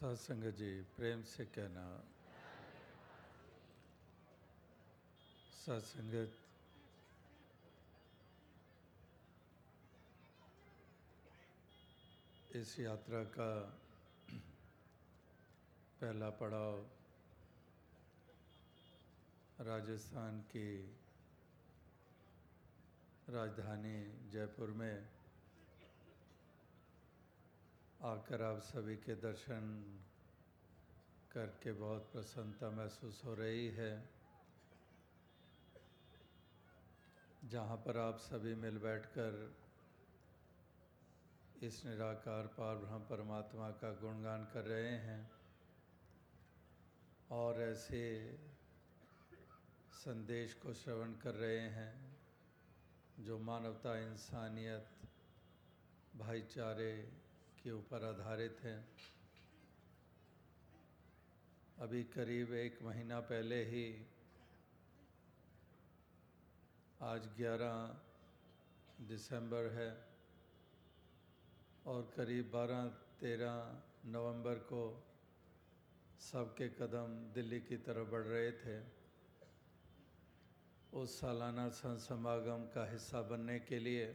सत्संग जी, प्रेम से कहना। सत्संगत इस यात्रा का पहला पड़ाव राजस्थान की राजधानी जयपुर में आकर आप सभी के दर्शन करके बहुत प्रसन्नता महसूस हो रही है। जहाँ पर आप सभी मिल बैठकर इस निराकार पार ब्रह्म परमात्मा का गुणगान कर रहे हैं और ऐसे संदेश को श्रवण कर रहे हैं जो मानवता, इंसानियत, भाईचारे के ऊपर आधारित है। अभी करीब एक महीना पहले ही आज 11 दिसंबर है और करीब 12-13 नवंबर को सबके कदम दिल्ली की तरफ़ बढ़ रहे थे। उस सालाना संत समागम का हिस्सा बनने के लिए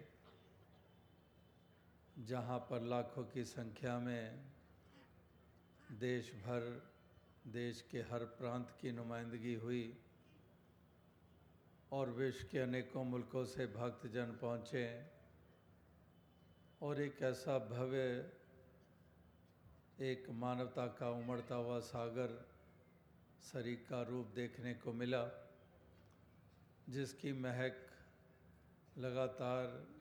जहाँ पर लाखों की संख्या में देश भर, देश के हर प्रांत की नुमाइंदगी हुई और विश्व के अनेकों मुल्कों से भक्तजन पहुँचे और एक ऐसा भव्य, एक मानवता का उमड़ता हुआ सागर शरीर का रूप देखने को मिला, जिसकी महक लगातार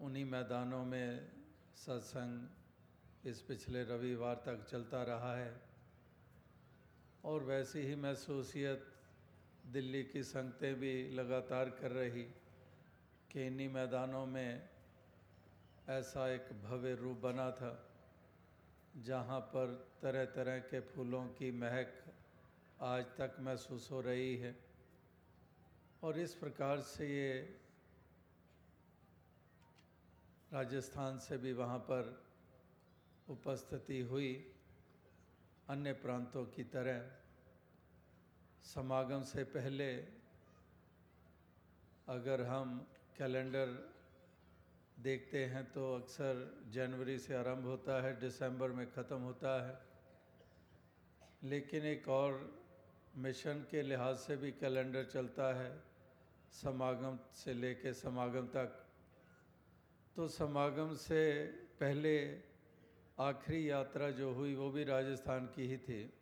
उन्हीं मैदानों में सत्संग इस पिछले रविवार तक चलता रहा है। और वैसी ही महसूसियत दिल्ली की संगतें भी लगातार कर रही कि इन्हीं मैदानों में ऐसा एक भव्य रूप बना था, जहाँ पर तरह तरह के फूलों की महक आज तक महसूस हो रही है। और इस प्रकार से ये राजस्थान से भी वहाँ पर उपस्थिति हुई अन्य प्रांतों की तरह। समागम से पहले अगर हम कैलेंडर देखते हैं तो अक्सर जनवरी से आरंभ होता है, दिसंबर में ख़त्म होता है। लेकिन एक और मिशन के लिहाज से भी कैलेंडर चलता है, समागम से लेके समागम तक। तो समागम से पहले आखिरी यात्रा जो हुई, वो भी राजस्थान की ही थी।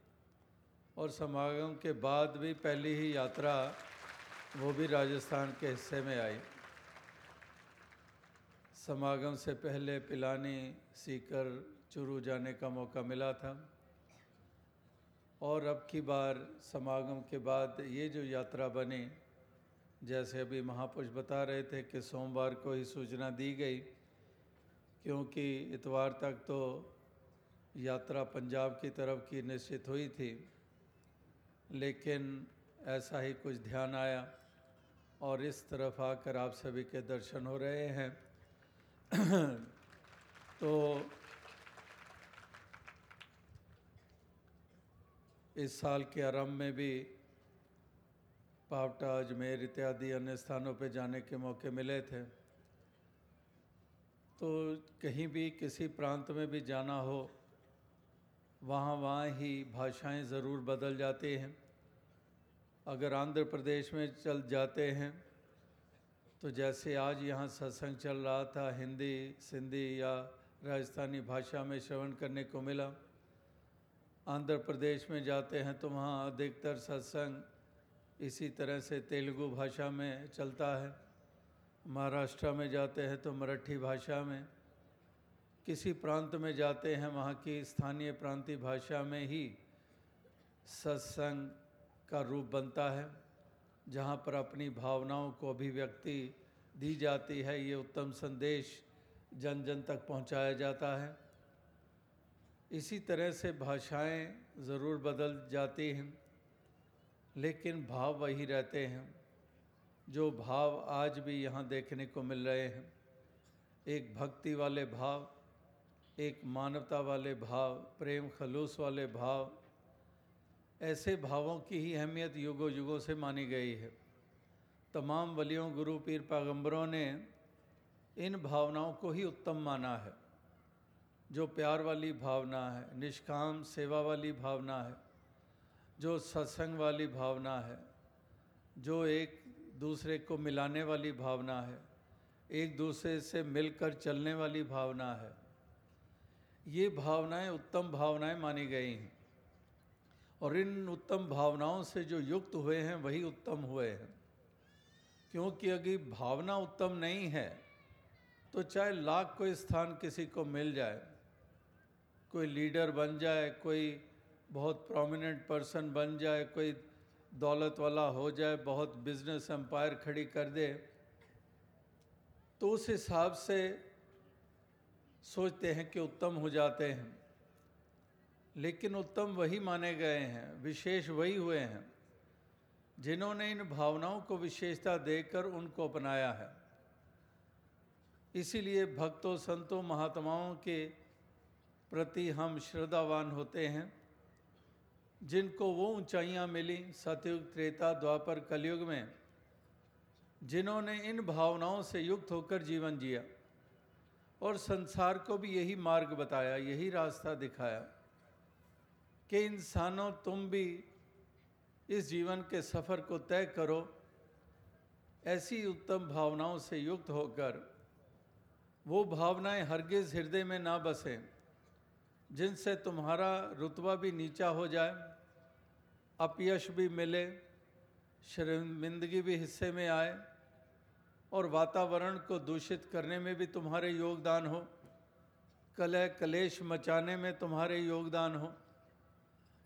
और समागम के बाद भी पहली ही यात्रा, वो भी राजस्थान के हिस्से में आई। समागम से पहले पिलानी, सीकर, चुरू जाने का मौका मिला था। और अब की बार समागम के बाद ये जो यात्रा बनी जैसे अभी महापुरुष बता रहे थे कि सोमवार को ही सूचना दी गई, क्योंकि इतवार तक तो यात्रा पंजाब की तरफ़ की निश्चित हुई थी, लेकिन ऐसा ही कुछ ध्यान आया और इस तरफ़ आकर आप सभी के दर्शन हो रहे हैं। तो इस साल के आरंभ में भी पावटा अजमेर इत्यादि अन्य स्थानों पर जाने के मौके मिले थे। तो कहीं भी किसी प्रांत में भी जाना हो, वहाँ वहाँ ही भाषाएँ ज़रूर बदल जाती हैं। अगर आंध्र प्रदेश में चल जाते हैं तो जैसे आज यहाँ सत्संग चल रहा था, हिंदी, सिंधी या राजस्थानी भाषा में श्रवण करने को मिला। आंध्र प्रदेश में जाते हैं तो वहाँ अधिकतर सत्संग इसी तरह से तेलुगु भाषा में चलता है। महाराष्ट्र में जाते हैं तो मराठी भाषा में। किसी प्रांत में जाते हैं, वहाँ की स्थानीय प्रांतीय भाषा में ही सत्संग का रूप बनता है, जहाँ पर अपनी भावनाओं को अभिव्यक्ति दी जाती है। ये उत्तम संदेश जन जन तक पहुँचाया जाता है। इसी तरह से भाषाएँ ज़रूर बदल जाती हैं। लेकिन भाव वही रहते हैं, जो भाव आज भी यहाँ देखने को मिल रहे हैं। एक भक्ति वाले भाव, एक मानवता वाले भाव, प्रेम खलूस वाले भाव, ऐसे भावों की ही अहमियत युगों युगों से मानी गई है। तमाम वलियों, गुरु, पीर पैगंबरों ने इन भावनाओं को ही उत्तम माना है। जो प्यार वाली भावना है, निष्काम सेवा वाली भावना है जो सत्संग वाली भावना है, जो एक दूसरे को मिलाने वाली भावना है, एक दूसरे से मिलकर चलने वाली भावना है, ये भावनाएँ, उत्तम भावनाएँ मानी गई हैं। और इन उत्तम भावनाओं से जो युक्त हुए हैं, वही उत्तम हुए हैं। क्योंकि अगर भावना उत्तम नहीं है तो चाहे लाख कोई स्थान किसी को मिल जाए, कोई लीडर बन जाए, कोई बहुत प्रोमिनेंट पर्सन बन जाए, कोई दौलत वाला हो जाए, बहुत बिज़नेस एम्पायर खड़ी कर दे तो उस हिसाब से सोचते हैं कि उत्तम हो जाते हैं। लेकिन उत्तम वही माने गए हैं, विशेष वही हुए हैं, जिन्होंने इन भावनाओं को विशेषता देकर उनको अपनाया है। इसीलिए भक्तों, संतों, महात्माओं के प्रति हम श्रद्धावान होते हैं। जिनको वो ऊंचाइयाँ मिली सतयुग, त्रेता, द्वापर, कलयुग में, जिन्होंने इन भावनाओं से युक्त होकर जीवन जिया और संसार को भी यही मार्ग बताया, यही रास्ता दिखाया कि इंसानों, तुम भी इस जीवन के सफ़र को तय करो, ऐसी उत्तम भावनाओं से युक्त होकर, वो भावनाएँ हरगिज़ हृदय में ना बसें। जिनसे तुम्हारा रुतबा भी नीचा हो जाए, अपयश भी मिले, शर्मिंदगी भी हिस्से में आए, और वातावरण को दूषित करने में भी तुम्हारे योगदान हो, कलह कलेश मचाने में तुम्हारे योगदान हो,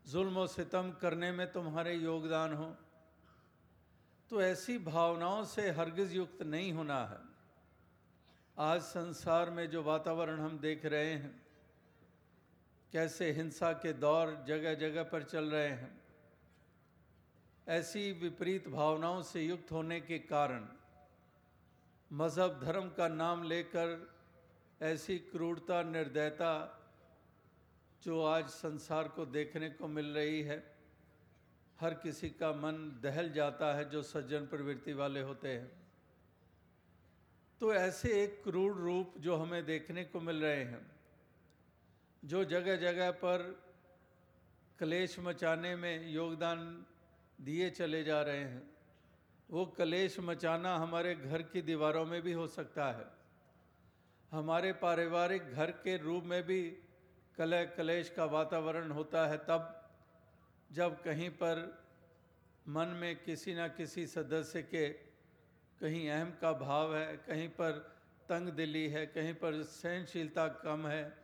जुल्म सितम करने में तुम्हारे योगदान हो। तो ऐसी भावनाओं से हरगिज युक्त नहीं होना है। आज संसार में जो वातावरण हम देख रहे हैं कैसे हिंसा के दौर जगह जगह पर चल रहे हैं। ऐसी विपरीत भावनाओं से युक्त होने के कारण मज़हब धर्म का नाम लेकर ऐसी क्रूरता, निर्दयता जो आज संसार को देखने को मिल रही है, हर किसी का मन दहल जाता है जो सज्जन प्रवृत्ति वाले होते हैं। तो ऐसे एक क्रूर रूप जो हमें देखने को मिल रहे हैं। जो जगह जगह पर कलेश मचाने में योगदान दिए चले जा रहे हैं, वो कलेश मचाना हमारे घर की दीवारों में भी हो सकता है। हमारे पारिवारिक घर के रूप में भी कलह कलेश का वातावरण होता है तब जब कहीं पर मन में किसी न किसी सदस्य के कहीं अहम का भाव है, कहीं पर तंग दिली है, कहीं पर सहनशीलता कम है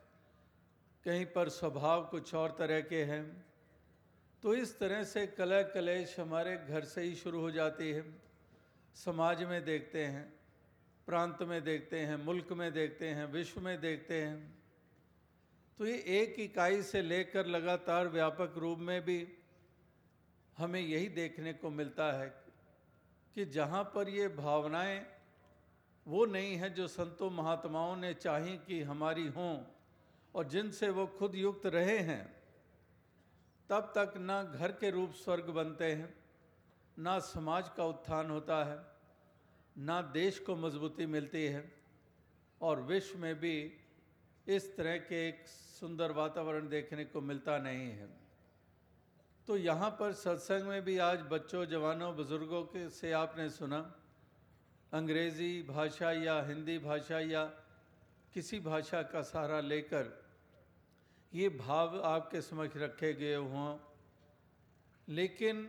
कहीं पर स्वभाव कुछ और तरह के हैं तो इस तरह से कलह कलेश हमारे घर से ही शुरू हो जाती है। समाज में देखते हैं, प्रांत में देखते हैं, मुल्क में देखते हैं, विश्व में देखते हैं तो ये एक इकाई से लेकर लगातार व्यापक रूप में भी हमें यही देखने को मिलता है कि जहाँ पर ये भावनाएँ वो नहीं है जो संतों महात्माओं ने चाही कि हमारी हों। और जिनसे वो खुद युक्त रहे हैं, तब तक ना घर के रूप स्वर्ग बनते हैं, ना समाज का उत्थान होता है, ना देश को मजबूती मिलती है और विश्व में भी इस तरह के एक सुंदर वातावरण देखने को मिलता नहीं है। तो यहाँ पर सत्संग में भी आज बच्चों, जवानों, बुज़ुर्गों के से आपने सुना, अंग्रेज़ी भाषा या हिंदी भाषा या किसी भाषा का सहारा लेकर ये भाव आपके समक्ष रखे गए हों, लेकिन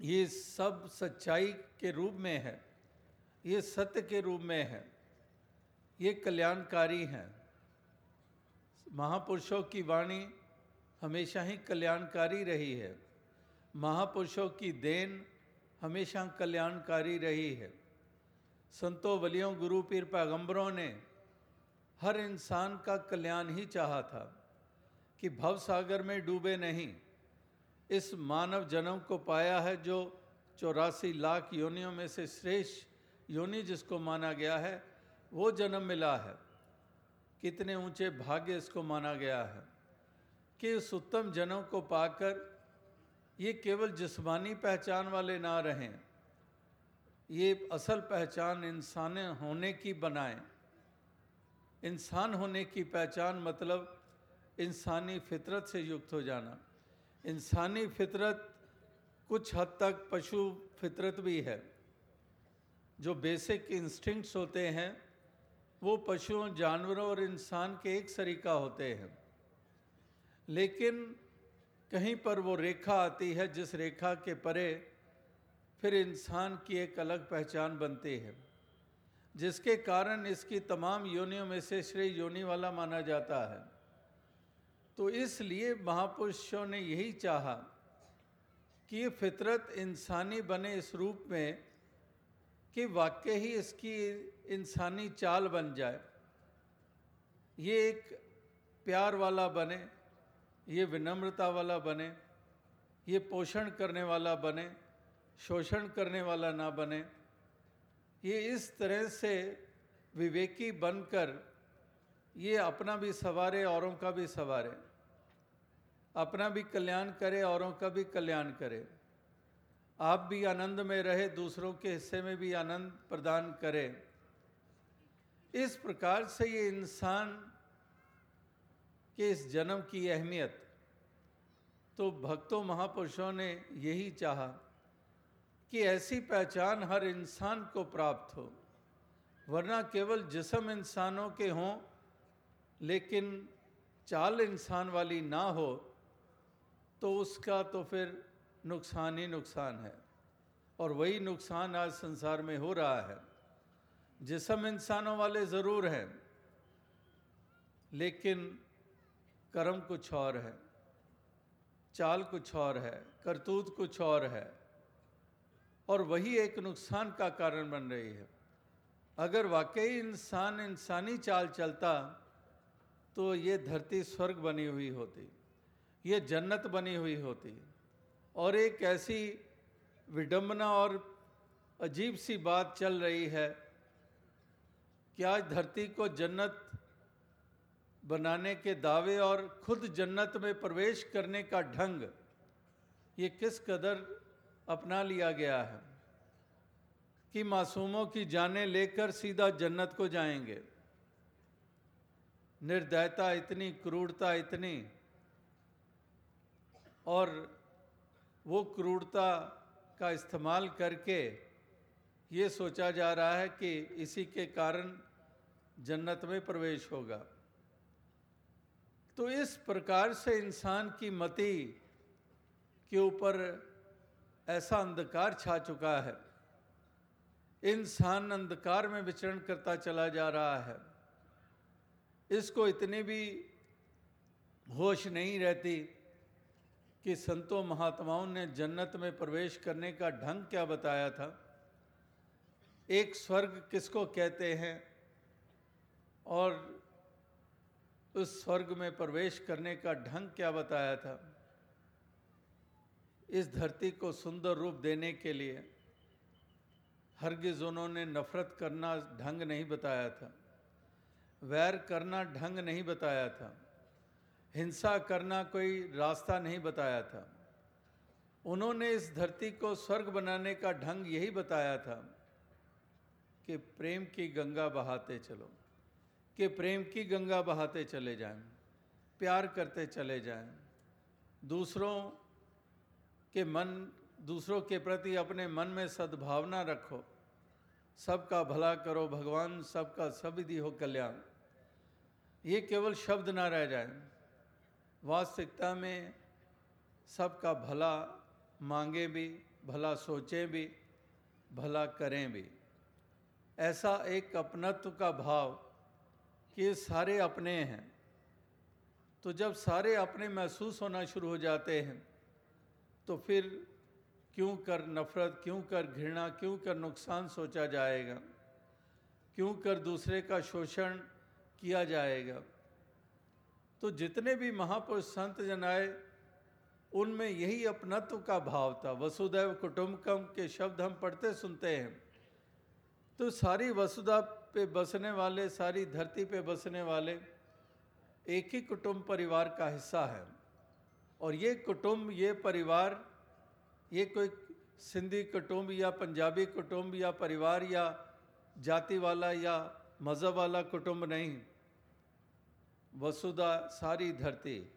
ये सब सच्चाई के रूप में है, ये सत्य के रूप में है, ये कल्याणकारी हैं। महापुरुषों की वाणी हमेशा ही कल्याणकारी रही है। महापुरुषों की देन हमेशा कल्याणकारी रही है। संतों, वलियों गुरु पीर पैगंबरों ने हर इंसान का कल्याण ही चाहा था। कि भव सागर में डूबे नहीं। इस मानव जन्म को पाया है जो चौरासी लाख योनियों में से श्रेष्ठ योनि जिसको माना गया है, वो जन्म मिला है। कितने ऊँचे भाग्य इसको माना गया है कि उस उत्तम जनों को पाकर ये केवल जिस्मानी पहचान वाले ना रहें, ये असल पहचान इंसान होने की बनाएँ। इंसान होने की पहचान मतलब इंसानी फितरत से युक्त हो जाना। इंसानी फितरत कुछ हद तक पशु फितरत भी है। जो बेसिक इंस्टिंक्ट्स होते हैं, वो पशुओं जानवरों और इंसान के एक सरीका होते हैं। लेकिन कहीं पर वो रेखा आती है, जिस रेखा के परे फिर इंसान की एक अलग पहचान बनती है, जिसके कारण इसकी तमाम योनियों में से श्रेय योनि वाला माना जाता है। तो इसलिए महापुरुषों ने यही चाहा कि ये फितरत इंसानी बने इस रूप में कि वाक्य ही इसकी इंसानी चाल बन जाए। ये एक प्यार वाला बने, ये विनम्रता वाला बने, ये पोषण करने वाला बने, शोषण करने वाला ना बने। ये इस तरह से विवेकी बनकर ये अपना भी सवारे औरों का भी सवारे अपना भी कल्याण करे, औरों का भी कल्याण करे। आप भी आनंद में रहे, दूसरों के हिस्से में भी आनंद प्रदान करें। इस प्रकार से ये इंसान के इस जन्म की अहमियत तो भक्तों महापुरुषों ने यही चाहा कि ऐसी पहचान हर इंसान को प्राप्त हो, वरना केवल जिसम इंसानों के हों, लेकिन चाल इंसान वाली ना हो तो उसका तो फिर नुकसान ही नुकसान है। और वही नुकसान आज संसार में हो रहा है। जिसम इंसानों वाले ज़रूर हैं, लेकिन कर्म कुछ और है, चाल कुछ और है, करतूत कुछ और है, और वही एक नुकसान का कारण बन रही है। अगर वाकई इंसान इंसानी चाल चलता तो ये धरती स्वर्ग बनी हुई होती। ये जन्नत बनी हुई होती और एक ऐसी विडंबना और अजीब सी बात चल रही है कि आज धरती को जन्नत बनाने के दावे और खुद जन्नत में प्रवेश करने का ढंग ये किस कदर अपना लिया गया है कि मासूमों की जानें लेकर सीधा जन्नत को जाएँगे। निर्दयता इतनी, क्रूरता इतनी और वो क्रूरता का इस्तेमाल करके ये सोचा जा रहा है कि इसी के कारण जन्नत में प्रवेश होगा। तो इस प्रकार से इंसान की मति के ऊपर ऐसा अंधकार छा चुका है। इंसान अंधकार में विचरण करता चला जा रहा है। इसको इतनी भी होश नहीं रहती कि संतों महात्माओं ने जन्नत में प्रवेश करने का ढंग क्या बताया था? एक स्वर्ग किसको कहते हैं? और उस स्वर्ग में प्रवेश करने का ढंग क्या बताया था? इस धरती को सुंदर रूप देने के लिए हरगिज उन्होंने नफरत करना ढंग नहीं बताया था। वैर करना ढंग नहीं बताया था। हिंसा करना कोई रास्ता नहीं बताया था। उन्होंने इस धरती को स्वर्ग बनाने का ढंग यही बताया था कि प्रेम की गंगा बहाते चलो कि प्रेम की गंगा बहाते चले जाएँ, प्यार करते चले जाएँ, दूसरों के मन दूसरों के प्रति अपने मन में सद्भावना रखो सबका भला करो भगवान सबका सविधि हो कल्याण। ये केवल शब्द ना रह जाए। वास्तविकता में सबका भला मांगे भी, भला सोचें भी, भला करें भी। ऐसा एक अपनत्व का भाव कि सारे अपने हैं। तो जब सारे अपने महसूस होना शुरू हो जाते हैं तो फिर क्यों कर नफरत, क्यों कर घृणा, क्यों कर नुकसान सोचा जाएगा? क्यों कर दूसरे का शोषण किया जाएगा? तो जितने भी महापुरुष संत जन आए, उनमें यही अपनत्व का भाव था। वसुदैव कुटुम्बकम के शब्द हम पढ़ते सुनते हैं। तो सारी वसुधा पे बसने वाले, सारी धरती पे बसने वाले, एक ही कुटुंब परिवार का हिस्सा है। और ये कुटुंब ये परिवार, ये कोई सिंधी कुटुंब या पंजाबी कुटुंब या परिवार या जाति वाला या मज़हब वाला कुटुंब नहीं। वसुधा सारी धरती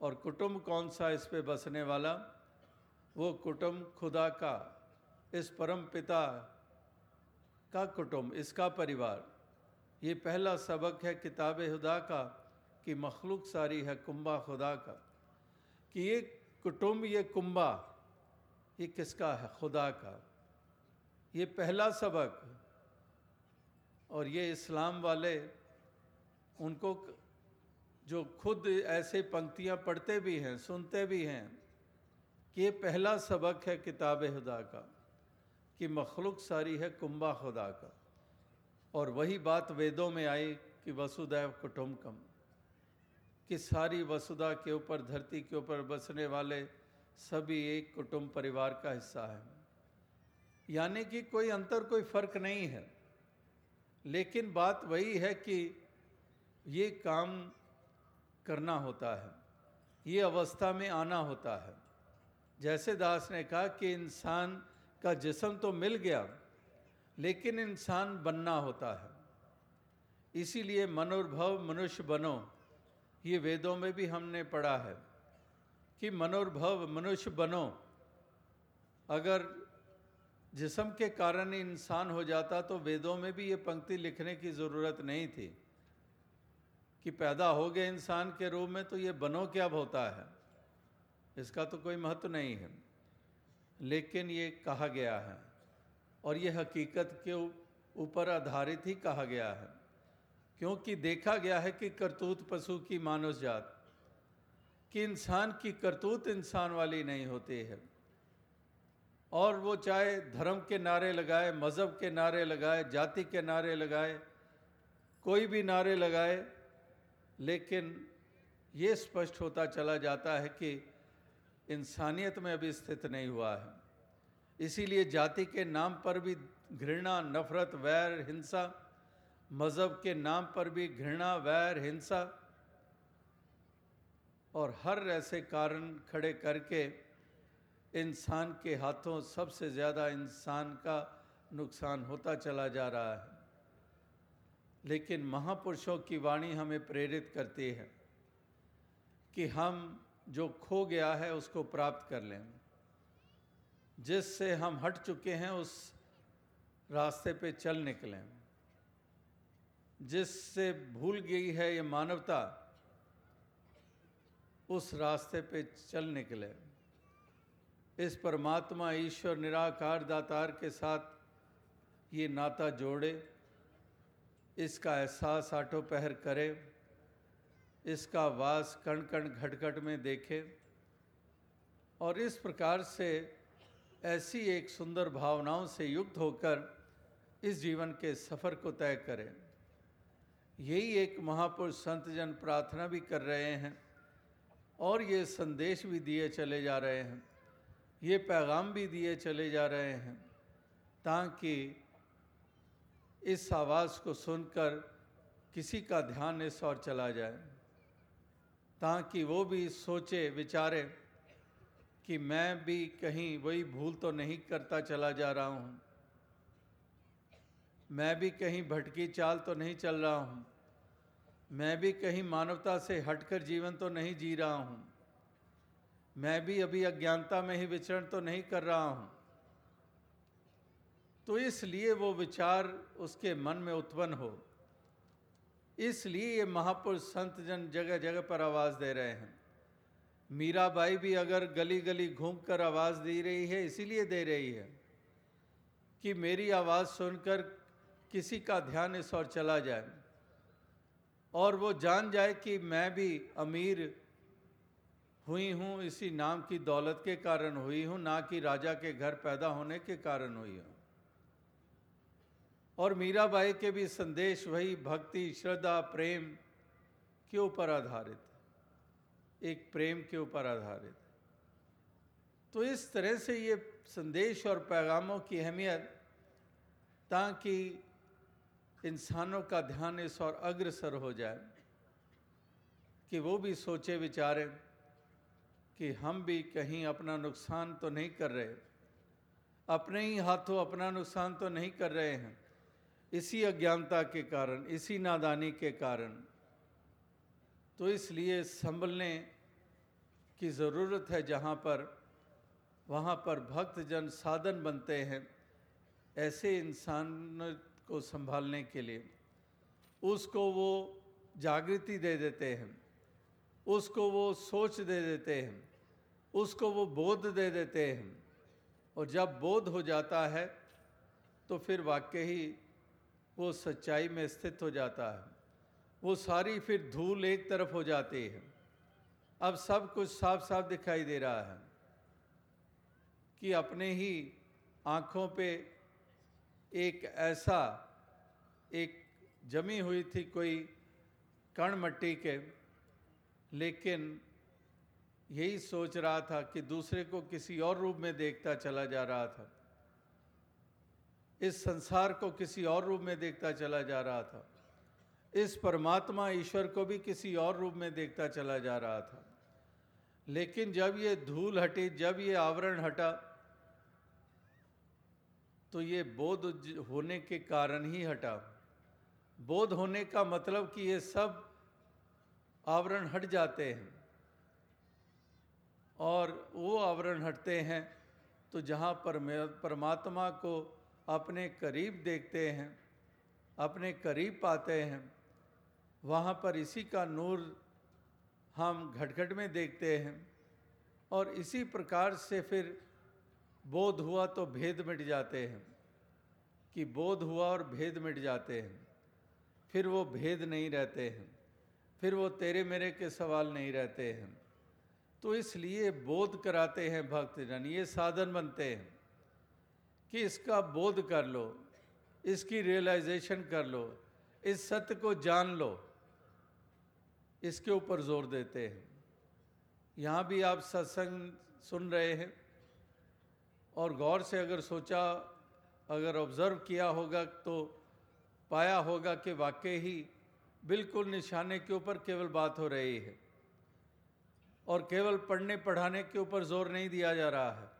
और कुटुंब कौन सा इस पे बसने वाला? वो कुटुंब खुदा का, इस परम पिता का कुटुंब, इसका परिवार। ये पहला सबक है किताब खुदा का कि मखलूक सारी है कुंबा खुदा का। कि ये कुटुंब, ये कुंबा, ये किसका है? खुदा का। ये पहला सबक। और ये इस्लाम वाले, उनको जो खुद ऐसे पंक्तियाँ पढ़ते भी हैं, सुनते भी हैं, कि ये पहला सबक है किताब खुदा का, कि मखलूक सारी है कुंबा खुदा का। और वही बात वेदों में आई कि वसुदैव कुटुम्बकम, कि सारी वसुधा के ऊपर, धरती के ऊपर बसने वाले सभी एक कुटुंब परिवार का हिस्सा है। यानी कि कोई अंतर, कोई फ़र्क नहीं है। लेकिन बात वही है कि ये काम करना होता है, ये अवस्था में आना होता है। जैसे दास ने कहा कि इंसान का जिसम तो मिल गया, लेकिन इंसान बनना होता है। इसीलिए मनोर्भव मनुष्य बनो, ये वेदों में भी हमने पढ़ा है कि मनोर्भव मनुष्य बनो। अगर जिसम के कारण इंसान हो जाता तो वेदों में भी ये पंक्ति लिखने की ज़रूरत नहीं थी। कि पैदा हो गए इंसान के रूप में तो ये बनो क्या होता है? इसका तो कोई महत्व नहीं है। लेकिन ये कहा गया है, और ये हकीकत के ऊपर आधारित ही कहा गया है। क्योंकि देखा गया है कि करतूत पशु की मानव जात, कि इंसान की करतूत इंसान वाली नहीं होती है। और वो चाहे धर्म के नारे लगाए, मज़हब के नारे लगाए, जाति के नारे लगाए, कोई भी नारे लगाए लेकिन ये स्पष्ट होता चला जाता है कि इंसानियत में अभी स्थित नहीं हुआ है। इसीलिए जाति के नाम पर भी घृणा, नफरत, वैर, हिंसा, मज़हब के नाम पर भी घृणा, वैर, हिंसा और हर ऐसे कारण खड़े करके इंसान के हाथों सबसे ज़्यादा इंसान का नुकसान होता चला जा रहा है। लेकिन महापुरुषों की वाणी हमें प्रेरित करती है कि हम जो खो गया है उसको प्राप्त कर लें। जिससे हम हट चुके हैं, उस रास्ते पे चल निकलें। जिससे भूल गई है ये मानवता, उस रास्ते पे चल निकले। इस परमात्मा ईश्वर निराकार दातार के साथ ये नाता जोड़े। इसका एहसास आठो पहर करे, इसका वास कण कण घटघट में देखे, और इस प्रकार से ऐसी एक सुंदर भावनाओं से युक्त होकर इस जीवन के सफ़र को तय करें। यही एक महापुरुष संत जन प्रार्थना भी कर रहे हैं, और ये संदेश भी दिए चले जा रहे हैं, ये पैगाम भी दिए चले जा रहे हैं, ताकि इस आवाज़ को सुनकर किसी का ध्यान इस और चला जाए, ताकि वो भी सोचे, विचारे कि मैं भी कहीं वही भूल तो नहीं करता चला जा रहा हूँ। मैं भी कहीं भटकी चाल तो नहीं चल रहा हूँ। मैं भी कहीं मानवता से हटकर जीवन तो नहीं जी रहा हूँ। मैं भी अभी अज्ञानता में ही विचरण तो नहीं कर रहा हूँ। तो इसलिए वो विचार उसके मन में उत्पन्न हो। इसलिए ये महापुरुष संत जन जगह जगह पर आवाज़ दे रहे हैं। मीराबाई भी अगर गली गली घूम कर आवाज़ दे रही है, इसीलिए दे रही है कि मेरी आवाज़ सुनकर किसी का ध्यान इस और चला जाए और वो जान जाए कि मैं भी अमीर हुई हूँ, इसी नाम की दौलत के कारण हुई हूँ, ना कि राजा के घर पैदा होने के कारण हुई हूँ। और मीराबाई के भी संदेश वही भक्ति, श्रद्धा, प्रेम के ऊपर आधारित एक प्रेम के ऊपर आधारित तो इस तरह से ये संदेश और पैगामों की अहमियत, ताकि इंसानों का ध्यान इस और अग्रसर हो जाए, कि वो भी सोचे, विचारें कि हम भी कहीं अपना नुकसान तो नहीं कर रहे। अपने ही हाथों अपना नुकसान तो नहीं कर रहे हैं। इसी अज्ञानता के कारण, इसी नादानी के कारण। तो इसलिए संभलने की ज़रूरत है जहाँ पर, वहाँ पर भक्तजन साधन बनते हैं ऐसे इंसान को संभालने के लिए। उसको वो जागृति दे देते हैं, उसको वो सोच दे देते हैं, उसको वो बोध दे देते हैं। और जब बोध हो जाता है तो फिर वाक्य ही वो सच्चाई में स्थित हो जाता है। वो सारी फिर धूल एक तरफ़ हो जाती है। अब सब कुछ साफ़ साफ़ दिखाई दे रहा है कि अपने ही आँखों पे एक ऐसा, एक जमी हुई थी कोई कण मट्टी के, लेकिन यही सोच रहा था कि दूसरे को किसी और रूप में देखता चला जा रहा था। इस संसार को किसी और रूप में देखता चला जा रहा था। इस परमात्मा ईश्वर को भी किसी और रूप में देखता चला जा रहा था। लेकिन जब ये धूल हटी, जब ये आवरण हटा तो ये बोध होने के कारण ही हटा। बोध होने का मतलब कि ये सब आवरण हट जाते हैं। और वो आवरण हटते हैं तो जहाँ परमात्मा को अपने करीब देखते हैं, अपने करीब पाते हैं। वहाँ पर इसी का नूर हम घटघट में देखते हैं और इसी प्रकार से फिर बोध हुआ तो भेद मिट जाते हैं, कि बोध हुआ और भेद मिट जाते हैं। फिर वो भेद नहीं रहते हैं, फिर वो तेरे मेरे के सवाल नहीं रहते हैं। तो इसलिए बोध कराते हैं भक्तजन ये साधन बनते हैं। कि इसका बोध कर लो, इसकी रियलाइजेशन कर लो, इस सत्य को जान लो, इसके ऊपर ज़ोर देते हैं। यहाँ भी आप सत्संग सुन रहे हैं और गौर से अगर सोचा, अगर ऑब्ज़र्व किया होगा तो पाया होगा कि वाकई ही बिल्कुल निशाने के ऊपर केवल बात हो रही है और केवल पढ़ने पढ़ाने के ऊपर ज़ोर नहीं दिया जा रहा है।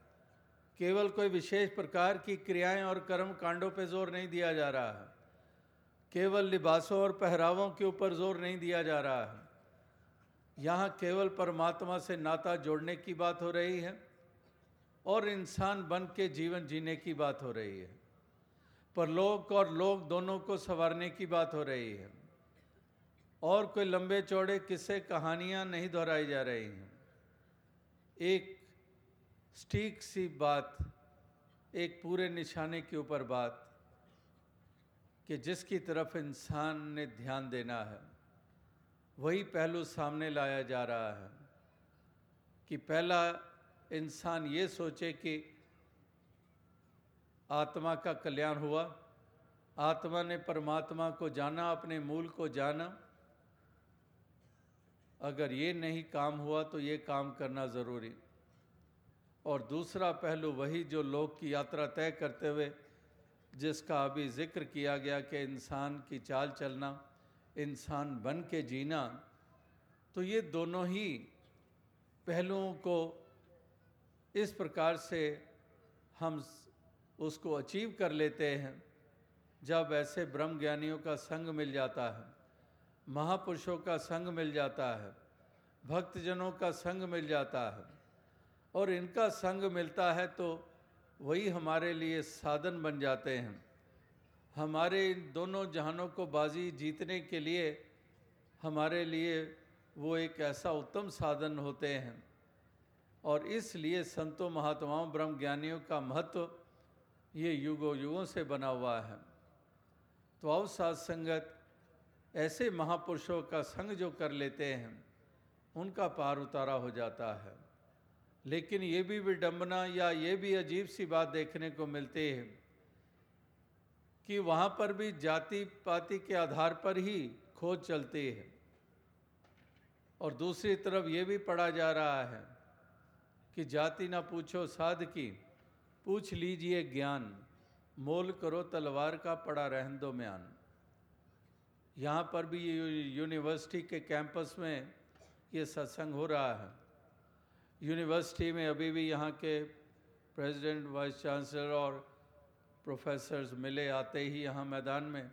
केवल कोई विशेष प्रकार की क्रियाएँ और कर्म कांडों पर ज़ोर नहीं दिया जा रहा है। केवल लिबासों और पहरावों के ऊपर ज़ोर नहीं दिया जा रहा है। यहाँ केवल परमात्मा से नाता जोड़ने की बात हो रही है और इंसान बन के जीवन जीने की बात हो रही है। परलोक और लोक दोनों को संवारने की बात हो रही है। और कोई लंबे चौड़े किस्से कहानियाँ नहीं दोहराई जा रही हैं। एक स्टीक सी बात एक पूरे निशाने के ऊपर बात कि जिसकी तरफ़ इंसान ने ध्यान देना है, वही पहलू सामने लाया जा रहा है कि पहला इंसान ये सोचे कि आत्मा का कल्याण हुआ, आत्मा ने परमात्मा को जाना, अपने मूल को जाना। अगर ये नहीं काम हुआ तो ये काम करना ज़रूरी। और दूसरा पहलू वही जो लोग की यात्रा तय करते हुए, जिसका अभी ज़िक्र किया गया कि इंसान की चाल चलना, इंसान बन के जीना तो ये दोनों ही पहलुओं को इस प्रकार से हम उसको अचीव कर लेते हैं, जब ऐसे ब्रह्म ज्ञानियों का संग मिल जाता है, महापुरुषों का संग मिल जाता है, भक्तजनों का संग मिल जाता है। और इनका संग मिलता है तो वही हमारे लिए साधन बन जाते हैं। हमारे इन दोनों जहानों को बाजी जीतने के लिए हमारे लिए वो एक ऐसा उत्तम साधन होते हैं। और इसलिए संतों, महात्माओं ब्रह्म ज्ञानियों का महत्व ये युगों युगों से बना हुआ है। तो अब सात संगत, ऐसे महापुरुषों का संग जो कर लेते हैं, उनका पार उतारा हो जाता है। लेकिन ये भी विडंबना या ये भी अजीब सी बात देखने को मिलती है कि वहाँ पर भी जाति पाति के आधार पर ही खोज चलती है। और दूसरी तरफ़ ये भी पढ़ा जा रहा है कि जाति ना पूछो साध की, पूछ लीजिए ज्ञान, मोल करो तलवार का पड़ा रहन दो म्यान। यहाँ पर भी यूनिवर्सिटी के कैंपस में ये सत्संग हो रहा है। यूनिवर्सिटी में अभी भी यहाँ के प्रेसिडेंट वाइस चांसलर और प्रोफेसर्स मिले, आते ही यहाँ मैदान में।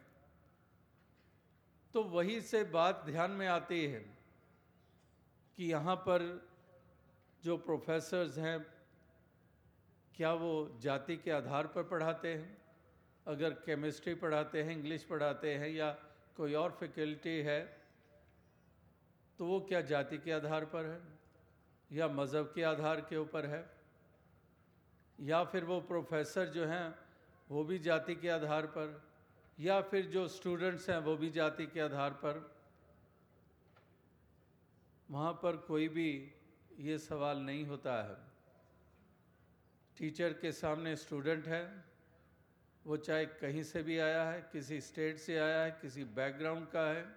तो वही से बात ध्यान में आती है कि यहाँ पर जो प्रोफेसर्स हैं, क्या वो जाति के आधार पर पढ़ाते हैं? अगर केमिस्ट्री पढ़ाते हैं इंग्लिश पढ़ाते हैं या कोई और फैकल्टी है तो वो क्या जाति के आधार पर है? या मज़हब के आधार के ऊपर है, या फिर वो प्रोफेसर जो हैं, वो भी जाति के आधार पर, या फिर जो स्टूडेंट्स हैं, वो भी जाति के आधार पर, वहाँ पर कोई भी ये सवाल नहीं होता है। टीचर के सामने स्टूडेंट है, वो चाहे कहीं से भी आया है, किसी स्टेट से आया है, किसी बैकग्राउंड का है,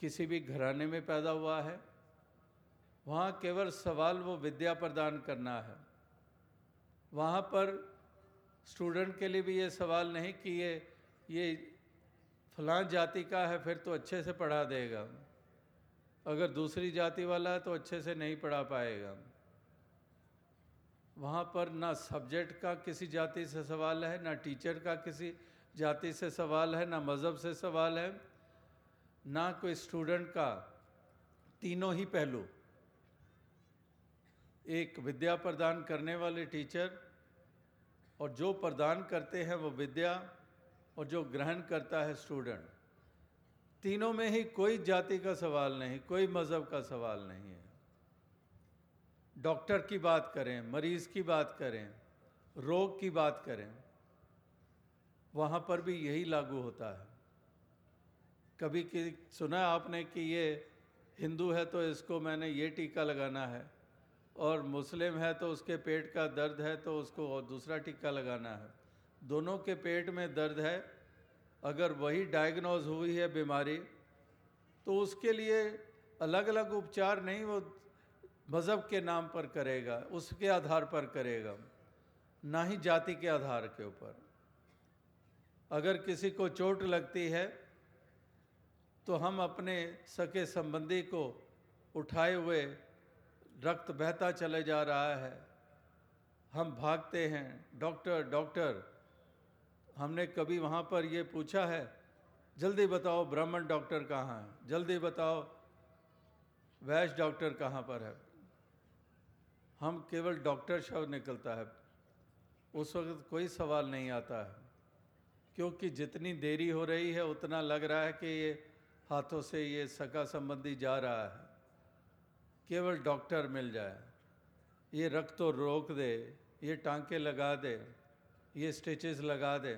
किसी भी घराने में पैदा हुआ है वहाँ केवल सवाल वो विद्या प्रदान करना है। वहाँ पर स्टूडेंट के लिए भी ये सवाल नहीं कि ये ये फलां जाति का है, फिर तो अच्छे से पढ़ा देगा। अगर दूसरी जाति वाला है तो अच्छे से नहीं पढ़ा पाएगा। वहाँ पर ना सब्जेक्ट का किसी जाति से सवाल है, ना टीचर का किसी जाति से सवाल है, ना मज़हब से सवाल है, ना कोई स्टूडेंट का। तीनों ही पहलू। एक विद्या प्रदान करने वाले टीचर और जो प्रदान करते हैं वो विद्या और जो ग्रहण करता है स्टूडेंट। तीनों में ही कोई जाति का सवाल नहीं, कोई मज़हब का सवाल नहीं है। डॉक्टर की बात करें, मरीज़ की बात करें, रोग की बात करें, वहाँ पर भी यही लागू होता है। कभी कि, सुना आपने कि ये हिंदू है तो इसको मैंने ये टीका लगाना है। और मुस्लिम है तो उसके पेट का दर्द है तो उसको और दूसरा टीका लगाना है। दोनों के पेट में दर्द है, अगर वही डायग्नोज हुई है बीमारी तो उसके लिए अलग अलग उपचार नहीं, वो मज़हब के नाम पर करेगा, उसके आधार पर करेगा, ना ही जाति के आधार के ऊपर। अगर किसी को चोट लगती है तो हम अपने सके संबंधी को उठाए हुए रक्त बहता चले जा रहा है। हम भागते हैं। डॉक्टर डॉक्टर, हमने कभी वहाँ पर ये पूछा है, जल्दी बताओ ब्राह्मण डॉक्टर कहाँ है? जल्दी बताओ, वैश्य डॉक्टर कहाँ पर है? हम केवल डॉक्टर शब्द निकलता है। उस वक्त कोई सवाल नहीं आता है, क्योंकि जितनी देरी हो रही है, उतना लग रहा है कि ये हाथों से ये सका संबंधी जा रहा है। केवल डॉक्टर मिल जाए। ये रक्त तो रोक दे, ये टांके लगा दे, ये स्टिचेस लगा दे,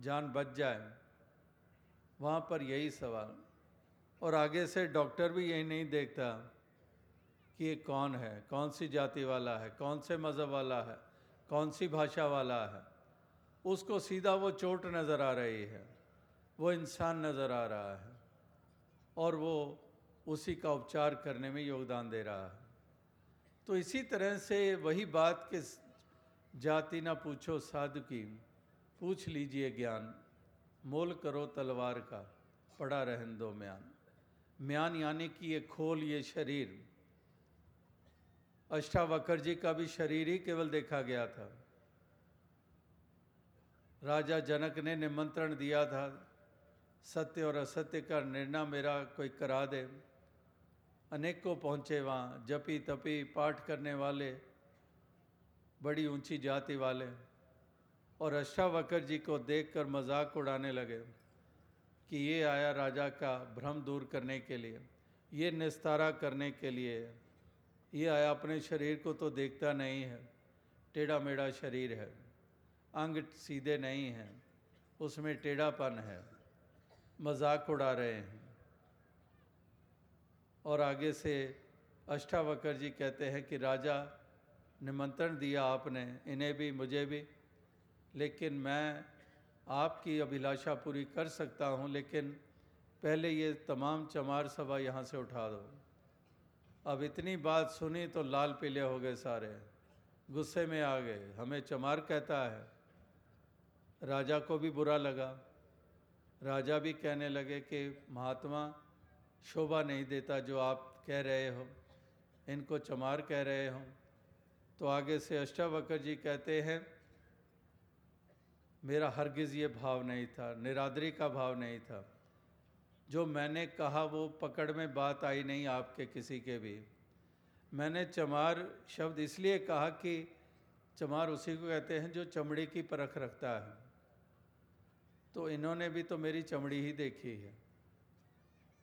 जान बच जाए। वहाँ पर यही सवाल। और आगे से डॉक्टर भी यही नहीं देखता कि ये कौन है, कौन सी जाति वाला है, कौन से मज़हब वाला है, कौन सी भाषा वाला है। उसको सीधा वो चोट नज़र आ रही है, वो इंसान नज़र आ रहा है। और वो उसी का उपचार करने में योगदान दे रहा है। तो इसी तरह से वही बात कि जाति ना पूछो साधु की, पूछ लीजिए ज्ञान। मोल करो तलवार का, पड़ा रहन दो म्यान। म्यान यानी कि ये खोल, ये शरीर। अष्टावक्र जी का भी शरीर ही केवल देखा गया था। राजा जनक ने निमंत्रण दिया था, सत्य और असत्य का निर्णय मेरा कोई करा दे। अनेकों पहुँचे वहाँ, जपी तपी, पाठ करने वाले, बड़ी ऊँची जाति वाले, और अष्टावक्र जी को देखकर मज़ाक उड़ाने लगे कि ये आया राजा का भ्रम दूर करने के लिए, ये निस्तारा करने के लिए ये आया अपने शरीर को तो देखता नहीं है टेढ़ा मेढ़ा शरीर है, अंग सीधे नहीं हैं, उसमें टेढ़ापन है, मज़ाक उड़ा रहे हैं। और आगे से अष्टावकर जी कहते हैं कि, राजा, निमंत्रण दिया आपने, इन्हें भी, मुझे भी। लेकिन मैं आपकी अभिलाषा पूरी कर सकता हूँ, लेकिन पहले ये तमाम चमार सभा यहाँ से उठा दो। अब इतनी बात सुनी तो लाल पीले हो गए सारे। गुस्से में आ गए। हमें चमार कहता है। राजा को भी बुरा लगा। राजा भी कहने लगे कि, महात्मा शोभा नहीं देता जो आप कह रहे हो। इनको चमार कह रहे हो। तो आगे से अष्टावक्र जी कहते हैं, मेरा हरगिज़ ये भाव नहीं था, निरादरी का भाव नहीं था। जो मैंने कहा वो पकड़ में बात आई नहीं आपके किसी के भी। मैंने चमार शब्द इसलिए कहा कि चमार उसी को कहते हैं जो चमड़ी की परख रखता है। तो इन्होंने भी तो मेरी चमड़ी ही देखी है।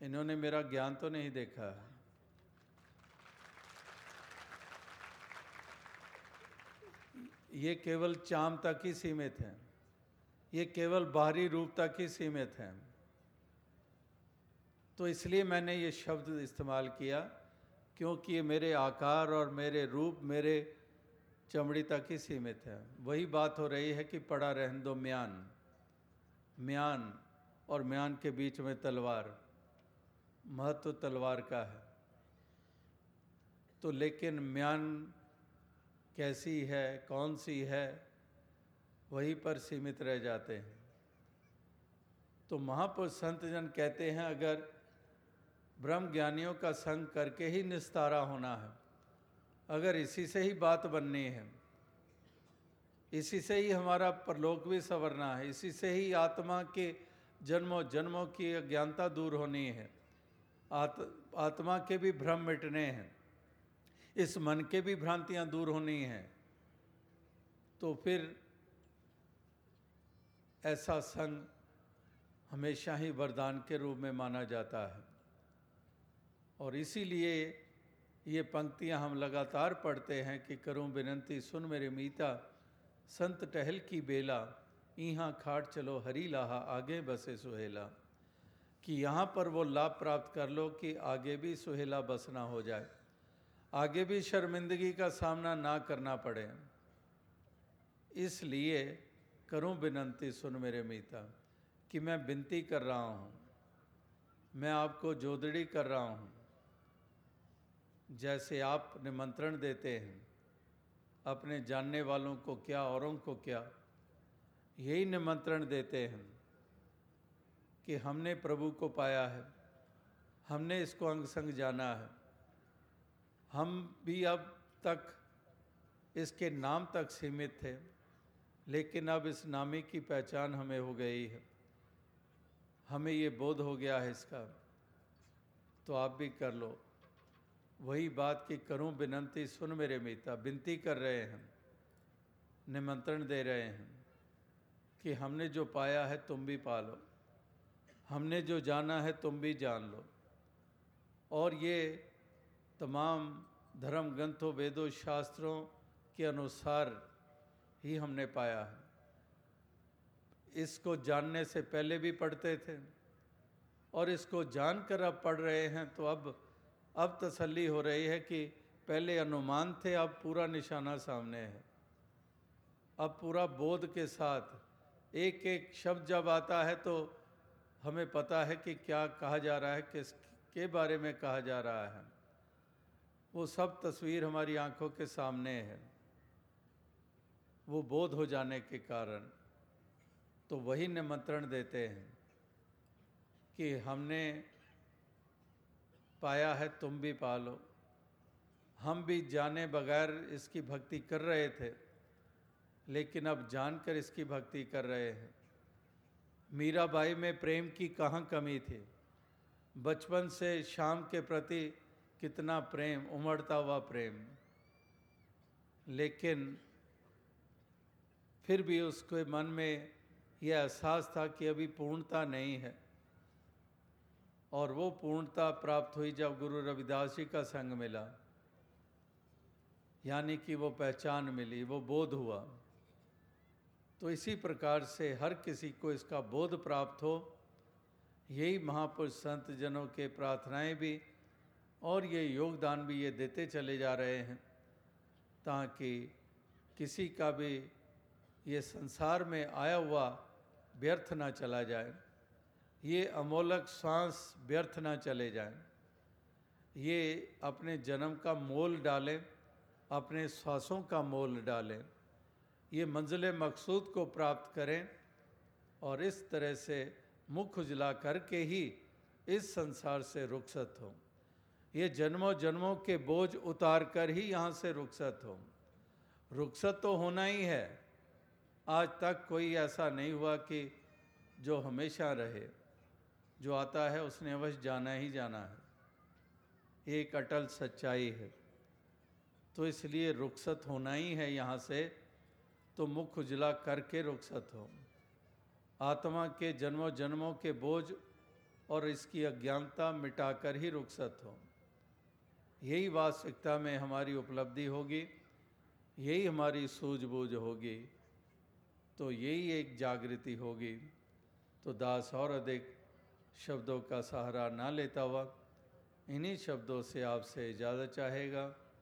इन्होंने मेरा ज्ञान तो नहीं देखा। ये केवल चाम तक ही सीमित हैं। ये केवल बाहरी रूप तक ही सीमित हैं। तो इसलिए मैंने ये शब्द इस्तेमाल किया, क्योंकि ये मेरे आकार और मेरे रूप मेरे चमड़ी तक ही सीमित है। वही बात हो रही है कि पड़ा रहन दो म्यान म्यान और म्यान के बीच में तलवार। महत्व तलवार का है। तो लेकिन म्यान कैसी है, कौन सी है, वहीं पर सीमित रह जाते हैं। तो महापुरुष संत जन कहते हैं, अगर ब्रह्म ज्ञानियों का संग करके ही निस्तारा होना है, अगर इसी से ही बात बननी है, इसी से ही हमारा परलोक भी संवरना है, इसी से ही आत्मा के जन्मों जन्मों की अज्ञानता दूर होनी है आत, आत्मा के भी भ्रम मिटने हैं इस मन के भी भ्रांतियाँ दूर होनी हैं तो फिर ऐसा संग हमेशा ही वरदान के रूप में माना जाता है। और इसीलिए ये पंक्तियाँ हम लगातार पढ़ते हैं कि करूँ विनंती सुन मेरे मीता संत टहल की बेला यहाँ खाट चलो हरी लाहा आगे बसे सुहेला। कि यहाँ पर वो लाभ प्राप्त कर लो कि आगे भी सुहेला बसना हो जाए। आगे भी शर्मिंदगी का सामना ना करना पड़े। इसलिए करूँ विनंती, सुन मेरे मीता, कि मैं विनती कर रहा हूँ। मैं आपको जोदड़ी कर रहा हूँ। जैसे आप निमंत्रण देते हैं, अपने जानने वालों को क्या, औरों को क्या, यही निमंत्रण देते हैं। कि हमने प्रभु को पाया है। हमने इसको अंग संग जाना है। हम भी अब तक इसके नाम तक सीमित थे, लेकिन अब इस नामी की पहचान हमें हो गई है। हमें ये बोध हो गया है इसका। तो आप भी कर लो। वही बात की करूँ विनंती, सुन मेरे मीता, विनती कर रहे हैं, निमंत्रण दे रहे हैं कि हमने जो पाया है तुम भी पा लो। हमने जो जाना है तुम भी जान लो। और ये तमाम धर्म ग्रंथों, वेदों, शास्त्रों के अनुसार ही हमने पाया है। इसको जानने से पहले भी पढ़ते थे और इसको जानकर अब पढ़ रहे हैं तो अब अब तसल्ली हो रही है कि पहले अनुमान थे, अब पूरा निशाना सामने है। अब पूरा बोध के साथ एक एक शब्द जब आता है तो हमें पता है कि क्या कहा जा रहा है, किस के बारे में कहा जा रहा है। वो सब तस्वीर हमारी आँखों के सामने है। वो बोध हो जाने के कारण तो वही निमंत्रण देते हैं कि हमने पाया है, तुम भी पालो। हम भी जाने बगैर इसकी भक्ति कर रहे थे, लेकिन अब जानकर इसकी भक्ति कर रहे हैं। मीराबाई में प्रेम की कहाँ कमी थी? बचपन से शाम के प्रति कितना प्रेम, उमड़ता हुआ प्रेम। लेकिन फिर भी उसके मन में यह एहसास था कि अभी पूर्णता नहीं है। और वो पूर्णता प्राप्त हुई जब गुरु रविदास जी का संग मिला। यानी कि वो पहचान मिली, वो बोध हुआ। तो इसी प्रकार से हर किसी को इसका बोध प्राप्त हो। यही महापुरुष संत जनों के प्रार्थनाएँ भी और ये योगदान भी ये देते चले जा रहे हैं ताकि किसी का भी ये संसार में आया हुआ व्यर्थ ना चला जाए, ये अमोलक सांस व्यर्थ ना चले जाए, ये अपने जन्म का मोल डालें, अपने श्वासों का मोल डालें ये मंजिल मकसूद को प्राप्त करें और इस तरह से मुख उजला करके ही इस संसार से रुखसत हो। ये जन्मों जन्मों के बोझ उतार कर ही यहाँ से रुखसत हो। रुखसत तो होना ही है। आज तक कोई ऐसा नहीं हुआ कि जो हमेशा रहे। जो आता है उसने अवश्य जाना ही जाना है। एक अटल सच्चाई है। तो इसलिए रुखसत होना ही है यहाँ से तो मुख उजला करके रुखसत हो। आत्मा के जन्मों जन्मों के बोझ और इसकी अज्ञानता मिटाकर ही रुखसत हो। यही वास्तविकता में हमारी उपलब्धि होगी, यही हमारी सूझबूझ होगी तो यही एक जागृति होगी। तो दास और अधिक शब्दों का सहारा ना लेता हुआ इन्हीं शब्दों से आपसे इजाज़त चाहेगा।